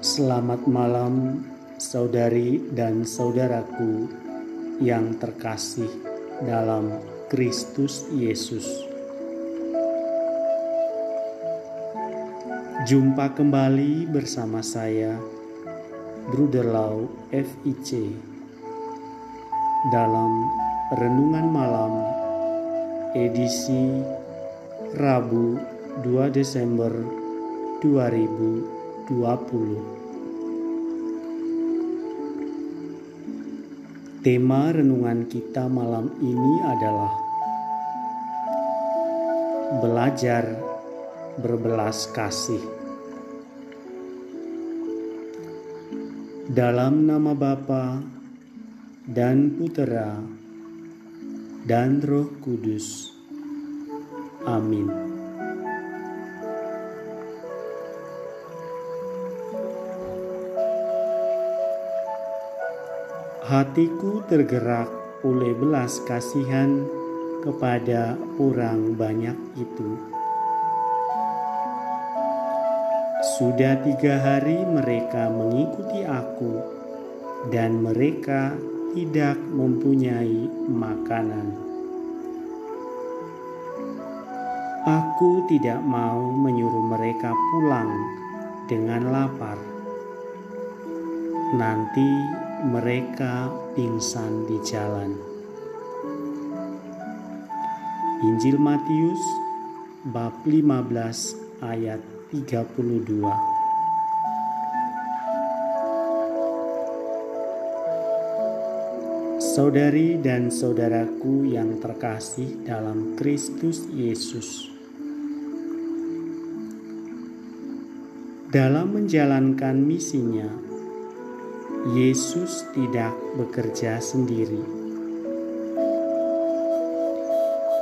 Selamat malam, saudari dan saudaraku yang terkasih dalam Kristus Yesus. Jumpa kembali bersama saya, Bruder Lau FIC, dalam Renungan Malam edisi Rabu 2 Desember 2020. Tema renungan kita malam ini adalah belajar berbelas kasih. Dalam nama Bapa dan Putera dan Roh Kudus. Amin. Hatiku tergerak oleh belas kasihan kepada orang banyak itu. Sudah tiga hari mereka mengikuti aku, dan mereka tidak mempunyai makanan. Aku tidak mau menyuruh mereka pulang dengan lapar. Nanti mereka pingsan di jalan. Injil Matius bab 15 ayat 32. Saudari dan saudaraku yang terkasih dalam Kristus Yesus. Dalam menjalankan misinya, Yesus tidak bekerja sendiri.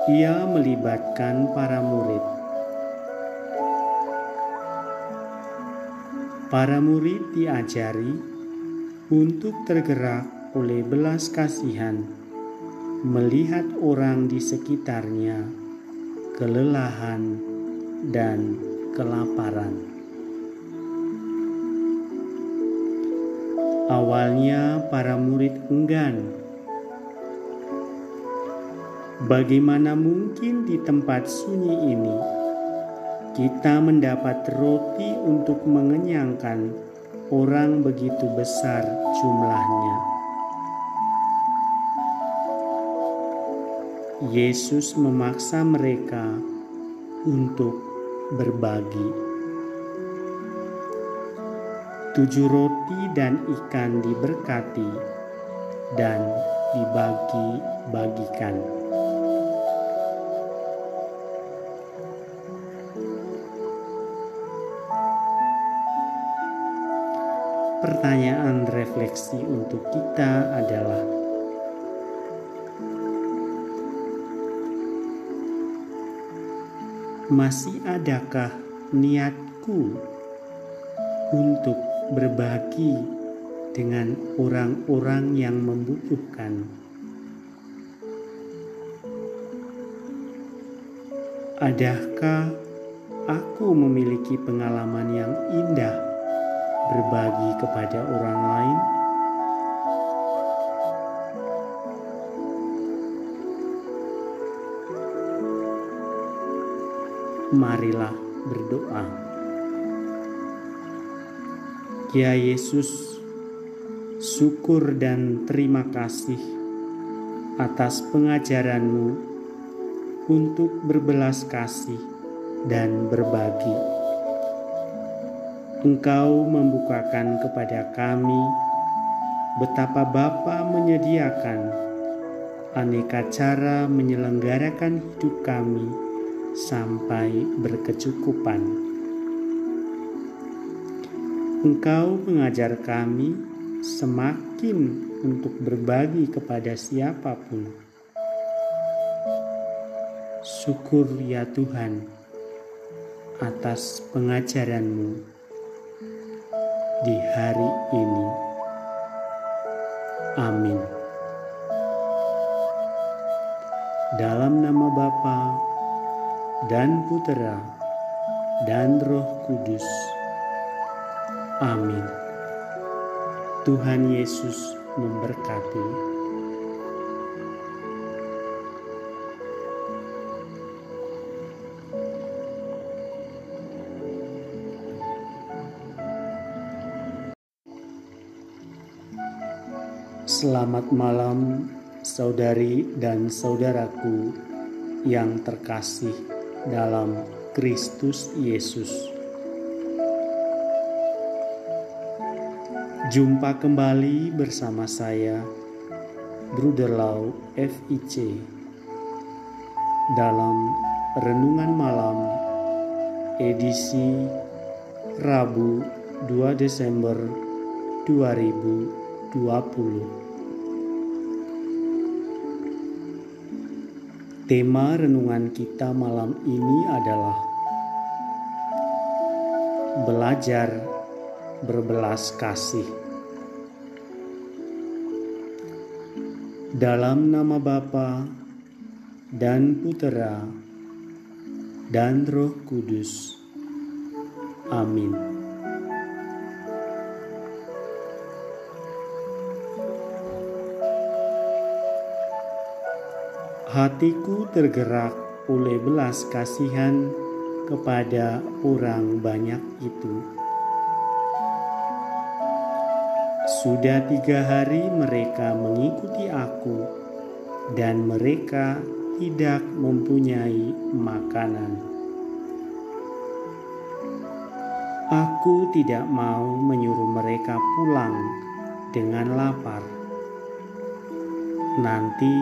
Ia melibatkan para murid. Para murid diajari untuk tergerak oleh belas kasihan, melihat orang di sekitarnya kelelahan dan kelaparan. Awalnya para murid enggan. Bagaimana mungkin di tempat sunyi ini kita mendapat roti untuk mengenyangkan orang begitu besar jumlahnya? Yesus memaksa mereka untuk berbagi. Tujuh roti dan ikan diberkati dan dibagi-bagikan. Pertanyaan refleksi untuk kita adalah: masih adakah niatku untuk berbagi dengan orang-orang yang membutuhkan. Adakah aku memiliki pengalaman yang indah berbagi kepada orang lain? Marilah berdoa. Ya Yesus, syukur dan terima kasih atas pengajaranmu untuk berbelas kasih dan berbagi. Engkau membukakan kepada kami betapa Bapa menyediakan aneka cara menyelenggarakan hidup kami sampai berkecukupan. Engkau mengajar kami semakin untuk berbagi kepada siapa pun. Syukur ya Tuhan atas pengajaranmu di hari ini. Amin. Dalam nama Bapa dan Putera dan Roh Kudus. Amin. Tuhan Yesus memberkati. Selamat malam, saudari dan saudaraku yang terkasih dalam Kristus Yesus. Jumpa kembali bersama saya, Bruder Lau FIC, dalam Renungan Malam edisi Rabu 2 Desember 2020. Tema renungan kita malam ini adalah belajar berbelas kasih. Dalam nama Bapa dan Putera dan Roh Kudus. Amin. Hatiku tergerak oleh belas kasihan kepada orang banyak itu. Sudah tiga hari mereka mengikuti aku, dan mereka tidak mempunyai makanan. Aku tidak mau menyuruh mereka pulang dengan lapar. Nanti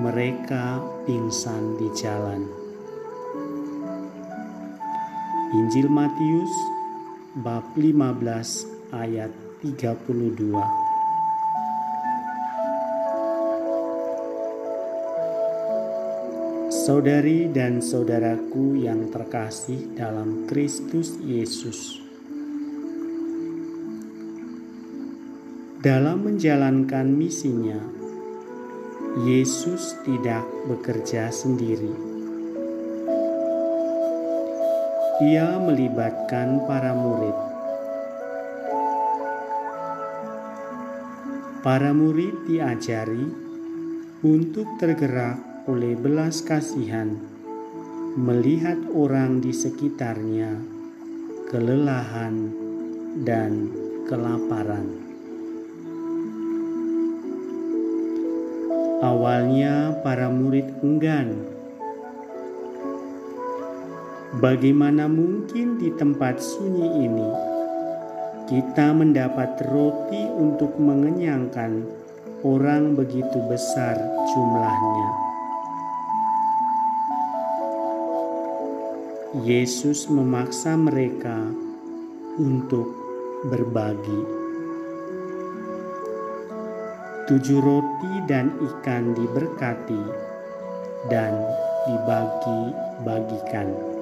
mereka pingsan di jalan. Injil Matius bab 15 ayat 32. Saudari dan saudaraku yang terkasih dalam Kristus Yesus. Dalam menjalankan misinya, Yesus tidak bekerja sendiri. Ia melibatkan para murid. Para murid diajari untuk tergerak oleh belas kasihan, melihat orang di sekitarnya kelelahan dan kelaparan. Awalnya para murid enggan. Bagaimana mungkin di tempat sunyi ini kita mendapat roti untuk mengenyangkan orang begitu besar jumlahnya? Yesus memaksa mereka untuk berbagi. Tujuh roti dan ikan diberkati dan dibagi-bagikan.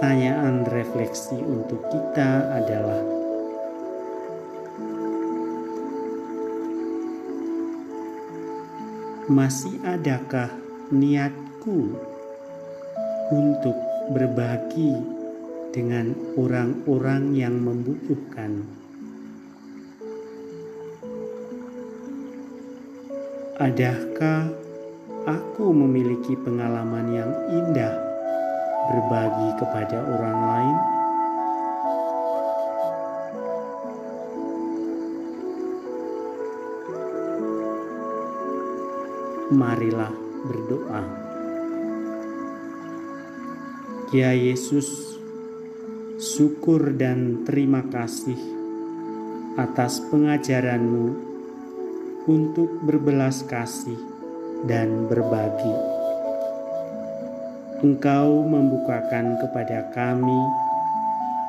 Pertanyaan refleksi untuk kita adalah: masih adakah niatku untuk berbagi dengan orang-orang yang membutuhkan. Adakah aku memiliki pengalaman yang indah berbagi kepada orang lain? Marilah berdoa. Ya Yesus, syukur dan terima kasih atas pengajaranmu untuk berbelas kasih dan berbagi. Engkau membukakan kepada kami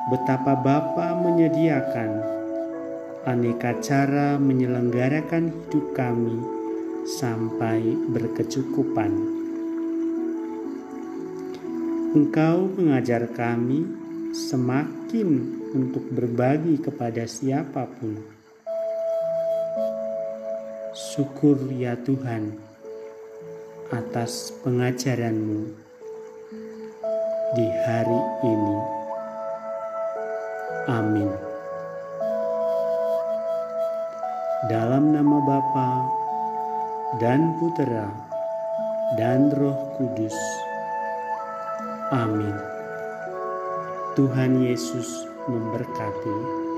betapa Bapa menyediakan aneka cara menyelenggarakan hidup kami sampai berkecukupan. Engkau mengajar kami semakin untuk berbagi kepada siapa pun. Syukur ya Tuhan, atas pengajaranmu di hari ini. Amin. Dalam nama Bapa dan Putera dan Roh Kudus. Amin. Tuhan Yesus memberkati.